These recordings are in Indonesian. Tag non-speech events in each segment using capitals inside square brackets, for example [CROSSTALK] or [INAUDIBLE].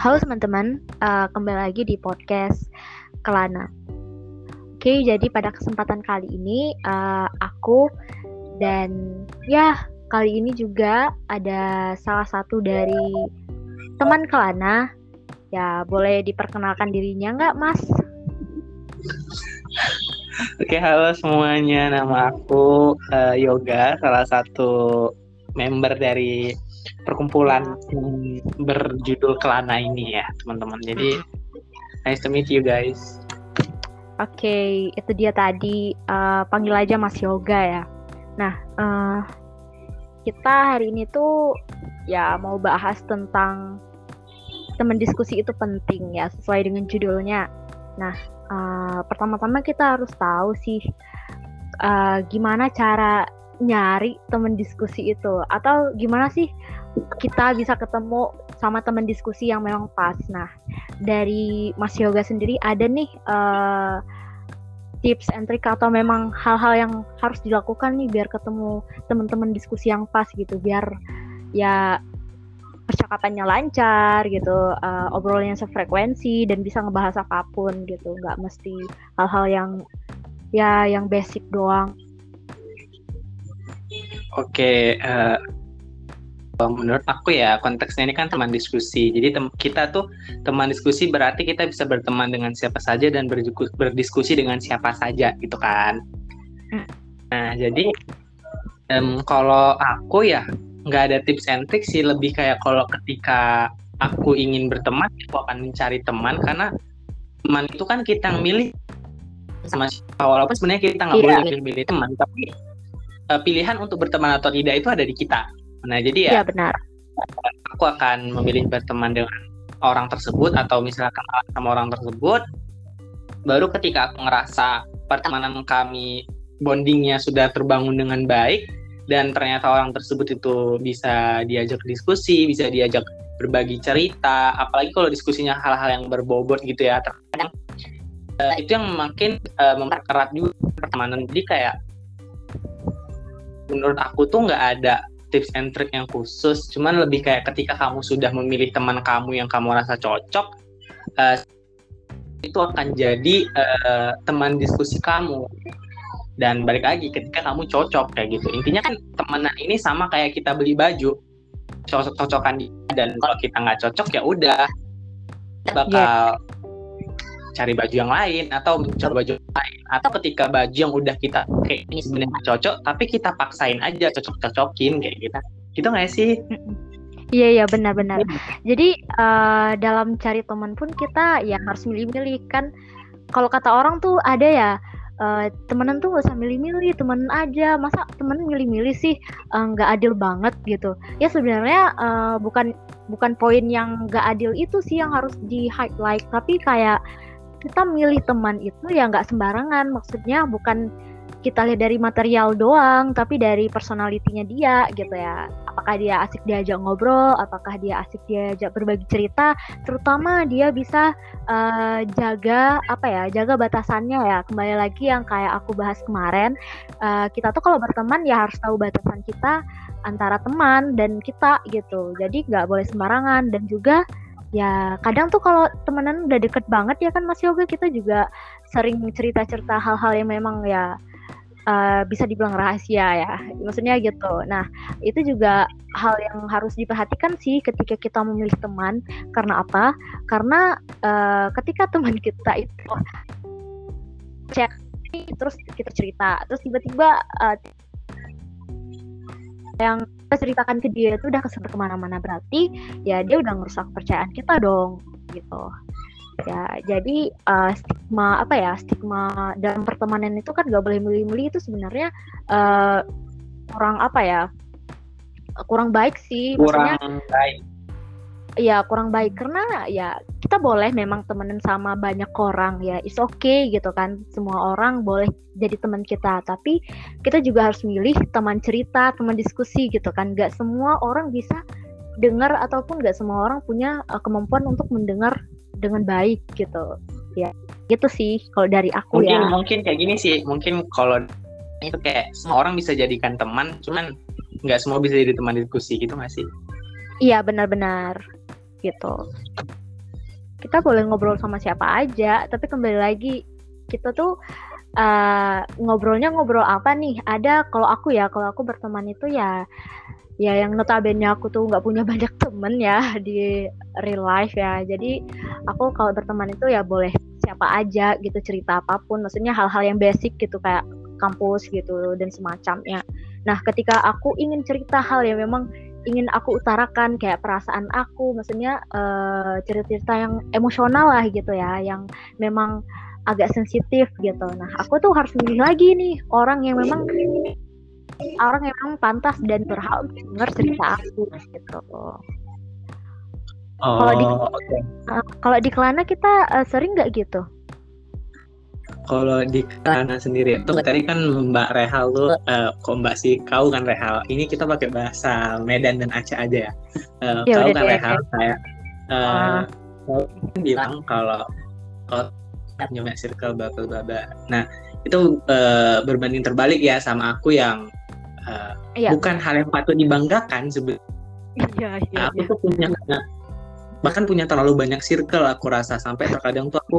Halo teman-teman, uh, kembali lagi di podcast Kelana. Oke, jadi pada kesempatan kali ini uh, aku dan ya kali ini juga ada salah satu dari teman Kelana. Ya, boleh diperkenalkan dirinya nggak, Mas? Oke, halo semuanya. Nama aku uh, Yoga, salah satu member dari perkumpulan berjudul Kelana ini ya, teman-teman. Jadi nice to meet you guys. Oke, okay, itu dia tadi uh, panggil aja Mas Yoga ya. Nah, uh, kita hari ini tuh ya mau bahas tentang teman diskusi itu penting ya sesuai dengan judulnya. Nah, uh, pertama-tama kita harus tahu sih uh, gimana cara nyari teman diskusi itu atau gimana sih kita bisa ketemu sama teman diskusi yang memang pas. Nah, dari Mas Yoga sendiri ada nih uh, tips and trick atau memang hal-hal yang harus dilakukan nih biar ketemu teman-teman diskusi yang pas gitu, biar ya percakapannya lancar gitu, uh, obrolannya sefrekuensi dan bisa ngebahas apa pun gitu, nggak mesti hal-hal yang ya yang basic doang. Oke, uh, menurut aku ya konteksnya ini kan teman diskusi. Jadi tem kita tuh teman diskusi berarti kita bisa berteman dengan siapa saja dan berdiskusi dengan siapa saja gitu kan. Hmm. Nah jadi um, kalau aku ya nggak ada tips and trick sih lebih kayak kalau ketika aku ingin berteman aku akan mencari teman karena teman itu kan kita yang milih sama siapa walaupun sebenarnya kita nggak yeah. boleh pilih teman tapi uh, pilihan untuk berteman atau tidak itu ada di kita nah jadi ya, ya benar aku akan memilih berteman dengan orang tersebut atau misalnya kenal sama orang tersebut baru ketika aku ngerasa pertemanan kami bondingnya sudah terbangun dengan baik dan ternyata orang tersebut itu bisa diajak diskusi, bisa diajak berbagi cerita, apalagi kalau diskusinya hal-hal yang berbobot gitu ya, terkadang uh, itu yang makin uh, mempererat juga pertemanan. Jadi kayak menurut aku tuh nggak ada tips and trick yang khusus, cuman lebih kayak ketika kamu sudah memilih teman kamu yang kamu rasa cocok, uh, itu akan jadi uh, teman diskusi kamu. Dan balik lagi ketika kamu cocok kayak gitu. Intinya kan temenan ini sama kayak kita beli baju. Cocok cocokan dan kalau kita nggak cocok ya udah. Bakal yeah. Cari baju yang lain atau coba baju lain. Atau ketika baju yang udah kita kayak ini sebenarnya cocok tapi kita paksain aja cocok cocokin kayak gitu. Gitu nggak sih? Iya iya benar-benar. Jadi uh, dalam cari teman pun kita ya harus milih-milih kan. Kalau kata orang tuh ada ya uh, temenan tuh gak usah milih-milih temen aja. Masa temen milih-milih sih? Eh, nggak uh, adil banget gitu. Ya sebenarnya uh, bukan bukan poin yang nggak adil itu sih yang harus di highlight tapi kayak kita milih teman itu ya nggak sembarangan. Maksudnya bukan kita lihat dari material doang tapi dari personalitinya dia gitu ya. Apakah dia asik diajak ngobrol apakah dia asik diajak berbagi cerita terutama dia bisa uh, jaga apa ya jaga batasannya ya. Kembali lagi yang kayak aku bahas kemarin uh, kita tuh kalau berteman ya harus tahu batasan kita antara teman dan kita gitu. Jadi nggak boleh sembarangan. Dan juga ya kadang tuh kalau temenan udah deket banget ya kan Mas Yoga kita juga sering cerita-cerita hal-hal yang memang ya uh, bisa dibilang rahasia ya maksudnya gitu. Nah itu juga hal yang harus diperhatikan sih ketika kita memilih teman. Karena apa? Karena uh, ketika teman kita itu chat terus kita cerita terus tiba-tiba uh, yang kita ceritakan ke dia itu udah kesebar ke mana-mana berarti ya dia udah ngerusak kepercayaan kita dong gitu. Ya jadi uh, stigma apa ya stigma dalam pertemanan itu kan gak boleh milih-milih itu sebenarnya uh, kurang apa ya kurang baik sih. Kurang Maksudnya, baik ya kurang baik. Karena ya kita boleh memang temenan sama banyak orang ya is okay gitu kan. Semua orang boleh jadi teman kita. Tapi kita juga harus milih teman cerita teman diskusi gitu kan. Gak semua orang bisa dengar ataupun gak semua orang punya uh, kemampuan untuk mendengar dengan baik gitu. Ya gitu sih kalau dari aku mungkin, ya. Mungkin kayak gini sih. Mungkin kalau itu kayak semua orang bisa jadikan teman cuman nggak semua bisa jadi teman diskusi gitu nggak sih? Iya benar-benar gitu. Kita boleh ngobrol sama siapa aja tapi kembali lagi kita tuh uh, ngobrolnya ngobrol apa nih? Ada kalau aku ya kalau aku berteman itu ya ya yang notabene aku tuh nggak punya [LAUGHS] banyak temen ya di real life ya. Jadi aku kalau berteman itu ya boleh siapa aja gitu cerita apa pun. Maksudnya hal-hal yang basic gitu kayak kampus gitu dan semacamnya. Nah ketika aku ingin cerita hal yang memang ingin aku utarakan kayak perasaan aku maksudnya uh, cerita-cerita yang emosional lah gitu ya yang memang agak sensitif gitu nah aku tuh harus milih lagi nih orang yang memang orang yang memang pantas dan berhak untuk dengar cerita aku gitu. Oh, kalau di okay. uh, kalau di Kelana kita uh, sering nggak gitu? Kalau di Kelana sendiri itu tadi kan Mbak Rehal tuh uh, kok Mbak sih kau kan Rehal. Ini kita pakai bahasa Medan dan Aceh aja ya. Uh, ya kau kan deh, Rehal saya uh, uh. bilang kalau kalau punya circle bakal baba. Nah itu uh, berbanding terbalik ya sama aku yang uh, iya. bukan hal yang patut dibanggakan sebenarnya. Iya, iya, nah, aku iya. tuh punya bahkan punya terlalu banyak circle aku rasa. Sampai terkadang tuh aku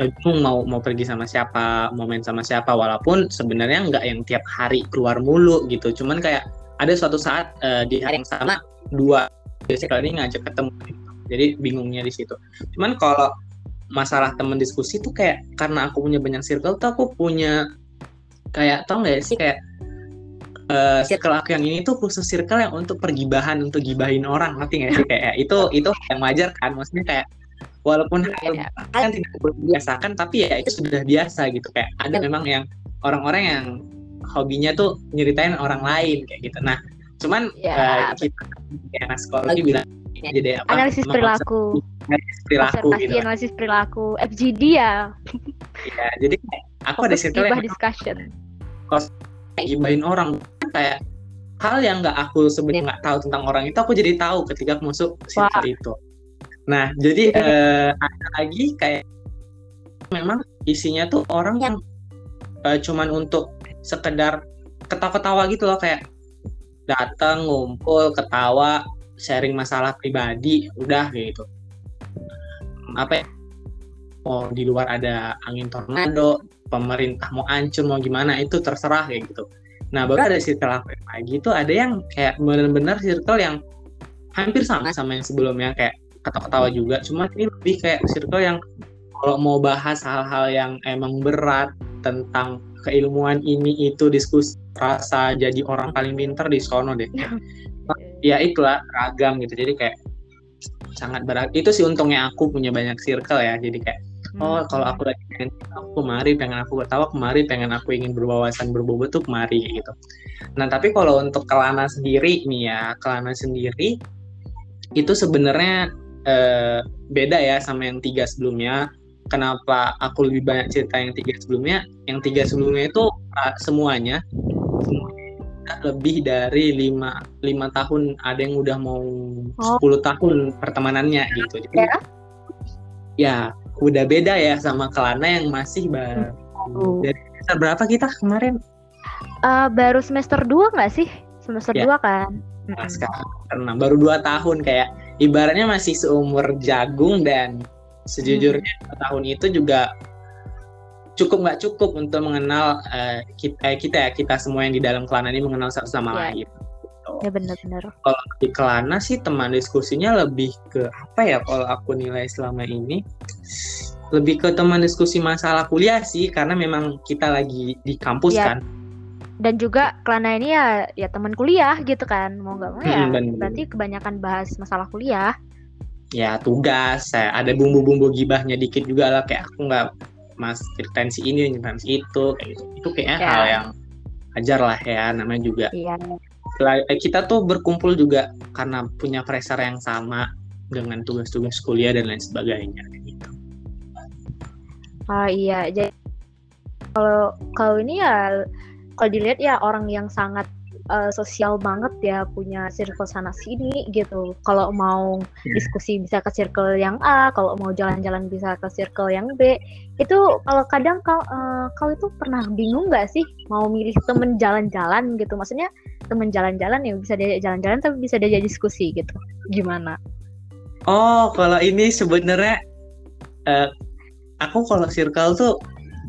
bingung mau mau pergi sama siapa mau main sama siapa. Walaupun sebenarnya nggak yang tiap hari keluar mulu gitu. Cuman kayak ada suatu saat uh, di hari yang sama dua circle ini ngajak ketemu. Jadi bingungnya di situ. Cuman kalau masalah teman diskusi tuh kayak karena aku punya banyak circle tuh aku punya kayak tau nggak sih kayak uh, circle aku yang ini tuh khusus circle yang untuk pergibahan untuk gibahin orang ngerti nggak sih kayak itu itu yang wajar kan? Maksudnya kayak walaupun ya, kan tidak dibiasakan tapi ya itu sudah biasa gitu. Kayak ada memang yang orang-orang yang hobinya tuh nyeritain orang lain kayak gitu. Nah cuman ya, uh, kita anak sekolah bilang jadi apa? Analisis perilaku. analisis perilaku gitu. Analisis perilaku. FGD ya. Ya jadi aku ada circle yang discussion. gibahin orang kayak hal yang nggak aku sebenarnya nggak tahu tentang orang itu aku jadi tahu ketika aku masuk circle itu nah jadi uh, ada lagi kayak memang isinya tuh orang yang uh, cuman untuk sekedar ketawa-ketawa gitu loh kayak datang ngumpul ketawa sharing masalah pribadi udah gitu. Apa ya? Oh di luar ada angin tornado pemerintah mau ancur mau gimana itu terserah kayak gitu nah baru ada circle apa lagi itu ada yang kayak benar-benar circle yang hampir sama sama yang sebelumnya kayak ketawa-ketawa juga. Cuma ini lebih kayak circle yang kalau mau bahas hal-hal yang emang berat tentang keilmuan ini itu diskusi rasa jadi orang paling pinter di sono deh. [LAUGHS] Ya itulah ragam gitu. Jadi kayak sangat berat. Itu sih untungnya aku punya banyak circle ya. Jadi kayak oh kalau aku lagi pengen aku kemari pengen aku ketawa kemari pengen aku ingin berwawasan berbobot tuh kemari gitu. Nah tapi kalau untuk kelana sendiri nih ya kelana sendiri itu sebenarnya eh, beda ya sama yang tiga sebelumnya. Kenapa aku lebih banyak cerita yang tiga sebelumnya? Yang tiga sebelumnya itu uh, semuanya lebih dari lima lima tahun. Ada yang udah mau oh. 10 tahun pertemanannya gitu. Jadi ya, ya udah beda ya sama Kelana yang masih baru. Uh. Dari semester berapa kita kemarin? Uh, baru semester 2 nggak sih? Semester ya. 2 kan? Nah, sekarang karena baru dua tahun kayak ibaratnya masih seumur jagung dan sejujurnya hmm. tahun itu juga cukup nggak cukup untuk mengenal uh, kita kita ya kita semua yang di dalam kelana ini mengenal satu sama ya. lain ya benar-benar kalau di Kelana sih teman diskusinya lebih ke apa ya kalau aku nilai selama ini? Lebih ke teman diskusi masalah kuliah sih karena memang kita lagi di kampus ya. kan. Dan juga Kelana ini ya ya teman kuliah gitu kan mau nggak mau ya hmm, berarti kebanyakan bahas masalah kuliah. Ya tugas saya ada bumbu-bumbu gibahnya dikit juga lah kayak aku nggak mas ceritain si ini ceritain si itu kayak gitu. Itu kayaknya ya. hal yang ajar lah ya namanya juga. Ya. Eh, kita tuh berkumpul juga karena punya pressure yang sama dengan tugas-tugas kuliah dan lain sebagainya gitu. Ah iya, jadi kalau kalau ini ya kalau dilihat ya orang yang sangat uh, sosial banget ya punya circle sana sini gitu. Kalau mau hmm. diskusi bisa ke circle yang A, kalau mau jalan-jalan bisa ke circle yang B. Itu kalau kadang kau uh, kau itu pernah bingung nggak sih mau milih temen jalan-jalan gitu? Maksudnya temen jalan-jalan ya bisa diajak jalan-jalan tapi bisa diajak diskusi gitu. Gimana? Oh kalau ini sebenarnya uh, aku kalau circle tuh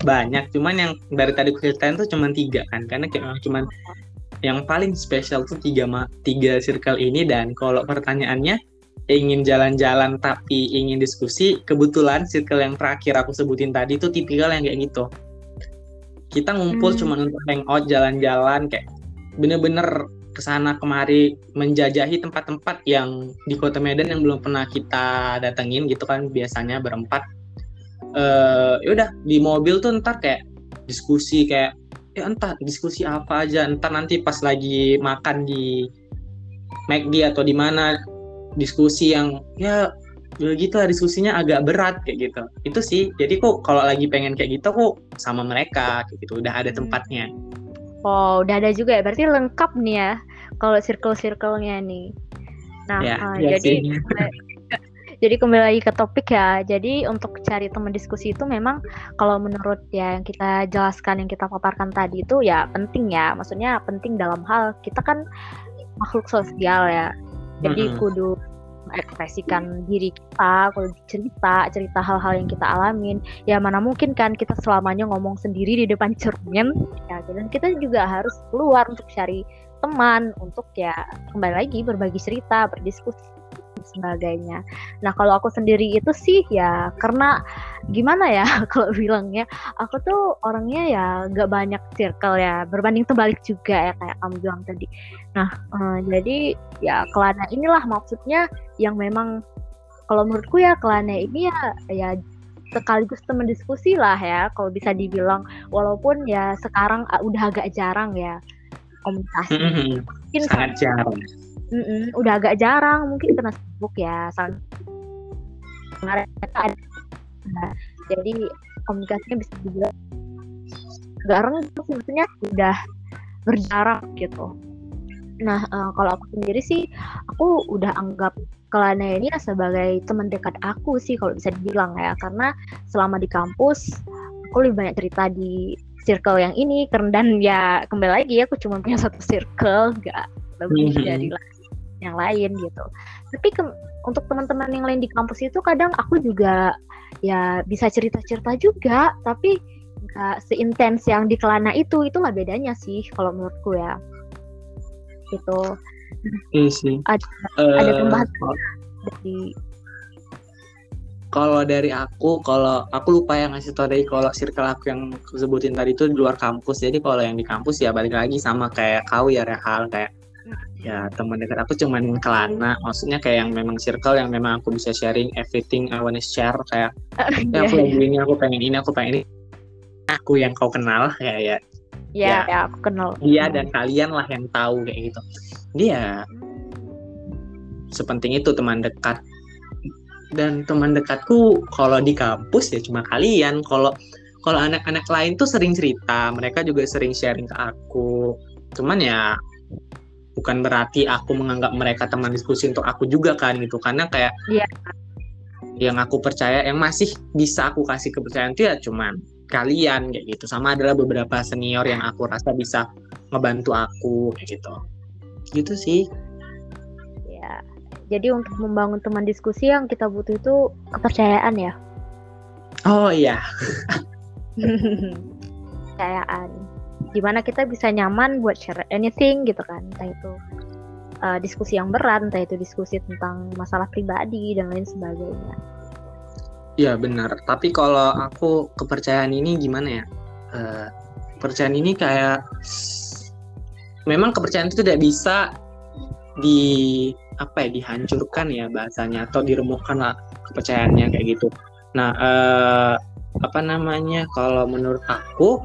banyak. Cuman yang dari tadi aku ceritain tuh cuma tiga kan. Karena kayak cuman yang paling spesial tuh tiga tiga circle ini. Dan kalau pertanyaannya ingin jalan-jalan tapi ingin diskusi kebetulan circle yang terakhir aku sebutin tadi tuh tipikal yang kayak gitu. Kita ngumpul hmm. cuma untuk hangout jalan-jalan kayak bener-bener ke sana kemari menjajahi tempat-tempat yang di kota Medan yang belum pernah kita datengin gitu kan biasanya berempat. Uh, ya udah di mobil tuh ntar kayak diskusi kayak ya entah diskusi apa aja entar nanti pas lagi makan di McD atau di mana diskusi yang ya begitu lah diskusinya agak berat kayak gitu. Itu sih jadi kok kalau lagi pengen kayak gitu kok sama mereka kayak gitu. Udah ada hmm. tempatnya Oh, udah ada juga ya. Berarti lengkap nih ya kalau circle-circle-nya nih. Nah, ya, uh, ya jadi [LAUGHS] jadi kembali lagi ke topik ya. Jadi untuk cari teman diskusi itu memang kalau menurut ya yang kita jelaskan yang kita paparkan tadi itu ya penting ya. Maksudnya penting dalam hal kita kan makhluk sosial ya. Jadi mm -hmm. kudu mengekspresikan diri kita, kalau cerita, cerita hal-hal yang kita alamin. Ya mana mungkin kan kita selamanya ngomong sendiri di depan cermin, ya dan kita juga harus keluar untuk cari teman, untuk ya kembali lagi berbagi cerita, berdiskusi sebagainya. Nah kalau aku sendiri itu sih ya karena gimana ya [LAUGHS] kalau bilangnya aku tuh orangnya ya gak banyak circle ya berbanding terbalik juga ya kayak kamu bilang tadi. Nah uh, jadi ya kelana inilah maksudnya yang memang kalau menurutku ya kelana ini ya ya sekaligus teman diskusi lah ya kalau bisa dibilang walaupun ya sekarang uh, udah agak jarang ya komunikasi. Mm -hmm. Mungkin sangat jarang Mm-mm, udah agak jarang mungkin karena sibuk ya sangat ada. Nah, jadi komunikasinya bisa dibilang gak rendah maksudnya udah berjarak gitu. Nah uh, kalau aku sendiri sih aku udah anggap Kelana ini sebagai teman dekat aku sih kalau bisa dibilang ya. Karena selama di kampus aku lebih banyak cerita di circle yang ini karena dan ya kembali lagi aku cuma punya satu circle gak lebih mm-hmm. dari yang lain gitu. Tapi ke, untuk teman-teman yang lain di kampus itu kadang aku juga ya bisa cerita-cerita juga, tapi nggak seintens yang di kelana itu. Itulah bedanya sih kalau menurutku ya. Gitu. Iya sih. Ada, uh, ada tambahan dari kalau dari aku, kalau aku lupa yang ngasih tau dari kalau circle aku yang sebutin tadi itu di luar kampus. Jadi kalau yang di kampus ya balik lagi sama kayak kau ya Rehal kayak ya teman dekat aku cuman kelana. Maksudnya kayak yang memang circle yang memang aku bisa sharing everything I wanna share. Kayak [LAUGHS] ya aku ini aku pengen ini aku pengen ini. Aku yang kau kenal kayak ya. Ya, ya, ya aku kenal. Dia dan kalian lah yang tahu kayak gitu. Dia sepenting itu teman dekat. Dan teman dekatku kalau di kampus ya cuma kalian. Kalau kalau anak-anak lain tuh sering cerita. Mereka juga sering sharing ke aku. Cuman ya bukan berarti aku menganggap mereka teman diskusi untuk aku juga kan gitu. Karena kayak yeah. yang aku percaya yang masih bisa aku kasih kepercayaan itu ya cuman kalian kayak gitu. Sama adalah beberapa senior yang aku rasa bisa ngebantu aku kayak gitu. Gitu sih. Ya jadi untuk membangun teman diskusi yang kita butuh itu kepercayaan ya? Oh iya. [LAUGHS] Kepercayaan di mana kita bisa nyaman buat share anything gitu kan. Entah itu uh, diskusi yang berat entah itu diskusi tentang masalah pribadi dan lain sebagainya. Iya benar. Tapi kalau aku kepercayaan ini gimana ya? Uh, kepercayaan ini kayak memang kepercayaan itu tidak bisa di apa ya dihancurkan ya bahasanya atau diremukkan lah kepercayaannya kayak gitu. Nah uh, apa namanya kalau menurut aku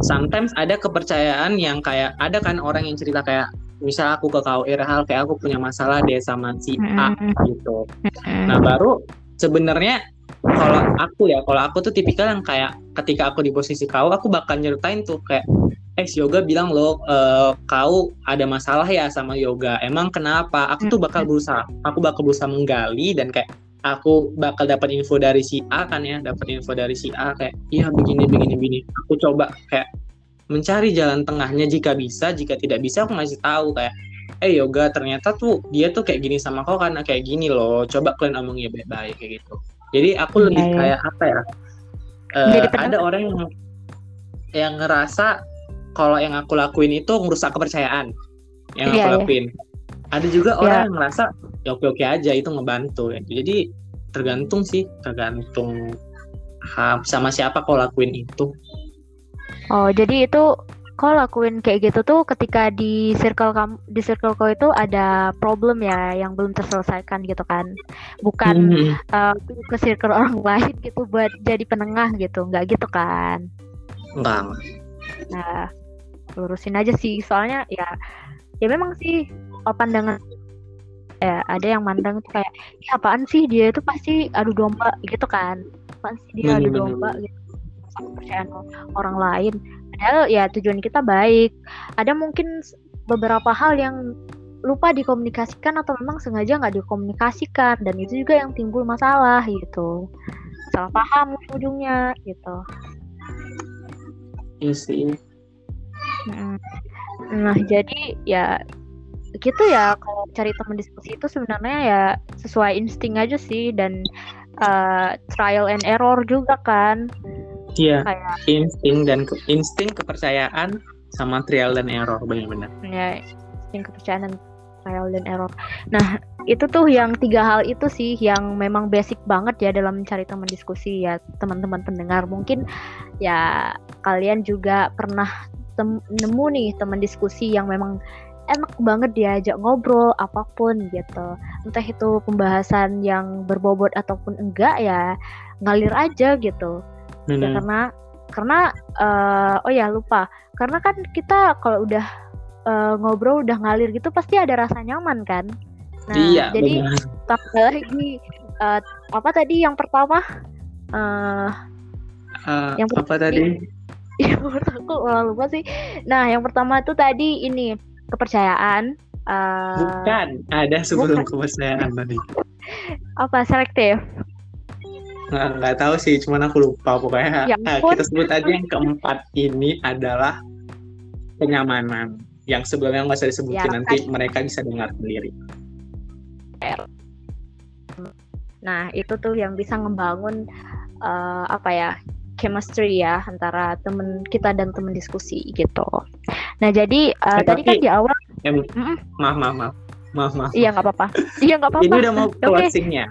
sometimes ada kepercayaan yang kayak ada kan orang yang cerita kayak misal aku ke kau Irhal kayak aku punya masalah deh sama si A gitu. Nah baru sebenarnya kalau aku ya kalau aku tuh tipikal yang kayak ketika aku di posisi kau aku bakal nyeritain tuh kayak eh yoga bilang lo uh, kau ada masalah ya sama yoga. Emang kenapa? Aku tuh bakal berusaha aku bakal berusaha menggali dan kayak aku bakal dapat info dari si A kan ya dapat info dari si A kayak iya begini begini begini aku coba kayak mencari jalan tengahnya jika bisa jika tidak bisa aku ngasih tahu kayak eh yoga ternyata tuh dia tuh kayak gini sama kau karena kayak gini loh coba kalian omongnya baik-baik kayak gitu Jadi aku Iya, lebih iya. kayak apa ya? Jadi pendengar. ada orang yang yang ngerasa kalau yang aku lakuin itu merusak kepercayaan yang Iya, aku iya. lakuin. Ada juga orang yang ngerasa ya oke oke aja itu ngebantu. Jadi tergantung sih, tergantung ha- sama siapa kau lakuin itu. Oh, jadi itu kau lakuin kayak gitu tuh ketika di circle kamu di circle kau itu ada problem ya yang belum terselesaikan gitu kan. Bukan Hmm, eh, ke circle orang [LAUGHS] lain gitu buat jadi penengah gitu. Nggak gitu kan. enggak. Nah, lurusin aja sih soalnya ya ya memang sih oh, pandangan ya ada yang mandang tuh kayak "Ih, apaan sih dia itu pasti adu domba gitu kan. Apaan sih dia adu domba gitu sama kepercayaan orang lain. Padahal ya tujuan kita baik. Ada mungkin beberapa hal yang lupa dikomunikasikan atau memang sengaja nggak dikomunikasikan dan itu juga yang timbul masalah gitu. Salah paham ujungnya gitu. Iya sih. Nah, jadi ya gitu ya kalau cari teman diskusi itu sebenarnya ya sesuai insting aja sih dan uh, trial and error juga kan. Iya, Kayak insting dan ke- insting kepercayaan sama trial dan error benar-benar. ya insting kepercayaan dan trial dan error. Nah, itu tuh yang tiga hal itu sih yang memang basic banget ya dalam mencari teman diskusi ya teman-teman pendengar. Mungkin ya kalian juga pernah nemu nih teman diskusi yang memang enak banget diajak ngobrol apa pun gitu. Entah itu pembahasan yang berbobot ataupun enggak ya ngalir aja gitu. Ya karena karena eh, oh ya lupa. Karena kan kita kalau udah eh, ngobrol udah ngalir gitu pasti ada rasa nyaman kan. Nah, iya, jadi tambah lagi eh, apa tadi yang pertama eh Eh, yang apa tadi? [LAUGHS] pertama aku malah lupa sih. Nah, yang pertama itu tadi ini kepercayaan eh Bukan, ada sebelum kepercayaan tadi. apa selektif. Nggak, nggak tahu sih, cuman aku lupa pokoknya. Ya ampun. kita sebut aja yang keempat ini adalah kenyamanan. Yang sebelumnya nggak usah disebutin Ya, nanti mereka bisa dengar sendiri. Nah, itu tuh yang bisa ngebangun eh, apa ya? Chemistry ya antara temen kita dan temen diskusi gitu. Nah, jadi eh, Eh, tadi kan di awal Em, Mm-mm. maaf, maaf, maaf. Maaf, maaf. iya nggak apa-apa. Iya nggak apa-apa. Ini udah mau closingnya.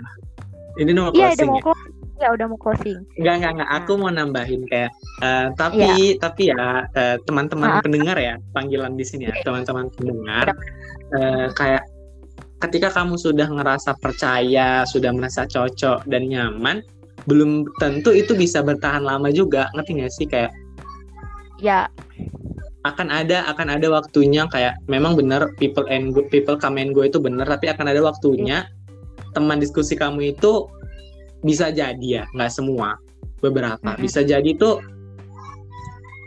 Ini udah mau Iya, udah closing mau ya. closing. Ya, udah mau closing. Enggak, enggak, enggak. Aku mau nambahin kayak eh, tapi tapi ya eh, teman-teman Ah. pendengar ya, panggilan di sini ya, Oke. teman-teman pendengar eh, kayak ketika kamu sudah ngerasa percaya, sudah merasa cocok dan nyaman, belum tentu itu bisa bertahan lama juga. Ngerti nggak sih kayak Ya, akan ada akan ada waktunya kayak memang benar people and go, people come and go itu benar tapi akan ada waktunya teman diskusi kamu itu bisa jadi ya nggak semua beberapa Mm-mm. bisa jadi tuh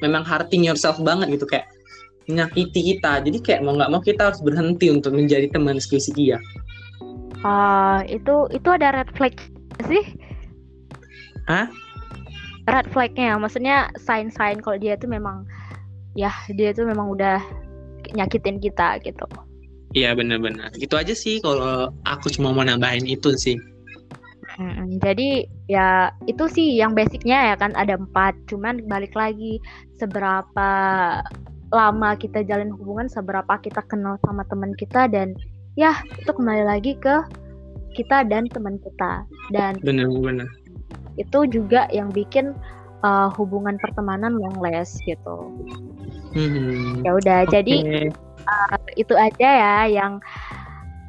memang hurting yourself banget gitu kayak menyakiti kita jadi kayak mau nggak mau kita harus berhenti untuk menjadi teman diskusi dia eh, itu itu ada red flag sih? Hah? Red flagnya, maksudnya sign-sign kalau dia itu memang ya dia itu memang udah nyakitin kita gitu. iya benar-benar gitu aja sih kalau aku cuma mau nambahin itu sih Mm-mm. Jadi ya itu sih yang basicnya ya kan ada empat. Cuman balik lagi seberapa lama kita jalin hubungan, seberapa kita kenal sama teman kita dan ya itu kembali lagi ke kita dan teman kita. Dan benar-benar itu juga yang bikin uh, hubungan pertemanan long last gitu. Hmm. Ya udah, jadi Oke. itu aja ya yang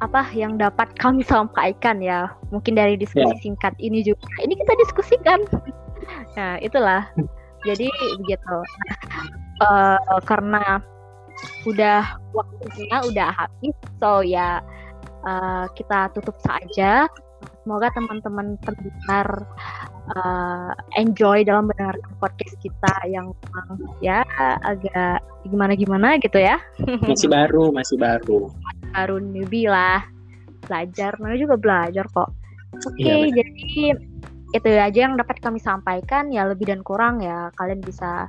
apa yang dapat kami [LAUGHS] sampaikan ya mungkin dari diskusi Ya. singkat ini juga ini kita diskusikan [LAUGHS] nah itulah jadi begitu Nah, [LAUGHS] eh, karena udah waktunya udah habis so ya eh, kita tutup saja semoga teman-teman pendengar eh, enjoy dalam mendengarkan podcast kita yang memang ya agak gimana-gimana gitu ya. Masih baru masih baru. Baru newbie lah. Belajar namanya juga belajar kok. Oke Iya, jadi itu aja yang dapat kami sampaikan. Ya lebih dan kurang ya kalian bisa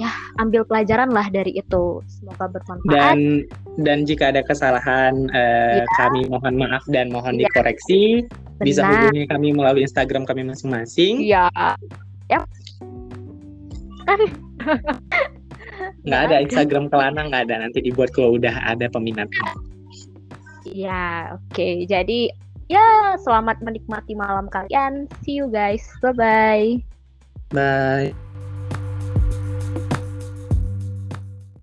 ya ambil pelajaran lah dari itu. Semoga bermanfaat. Dan dan jika ada kesalahan eh, Iya. kami mohon maaf dan mohon Iya. dikoreksi Bisa Benar. hubungi kami melalui Instagram kami masing-masing. Iya. Ya. Kan [LAUGHS] Nggak ada Instagram Kelana nggak ada. Nanti dibuat kalau udah ada peminatnya. Iya, oke. Jadi ya selamat menikmati malam kalian. See you guys. Bye bye. Bye.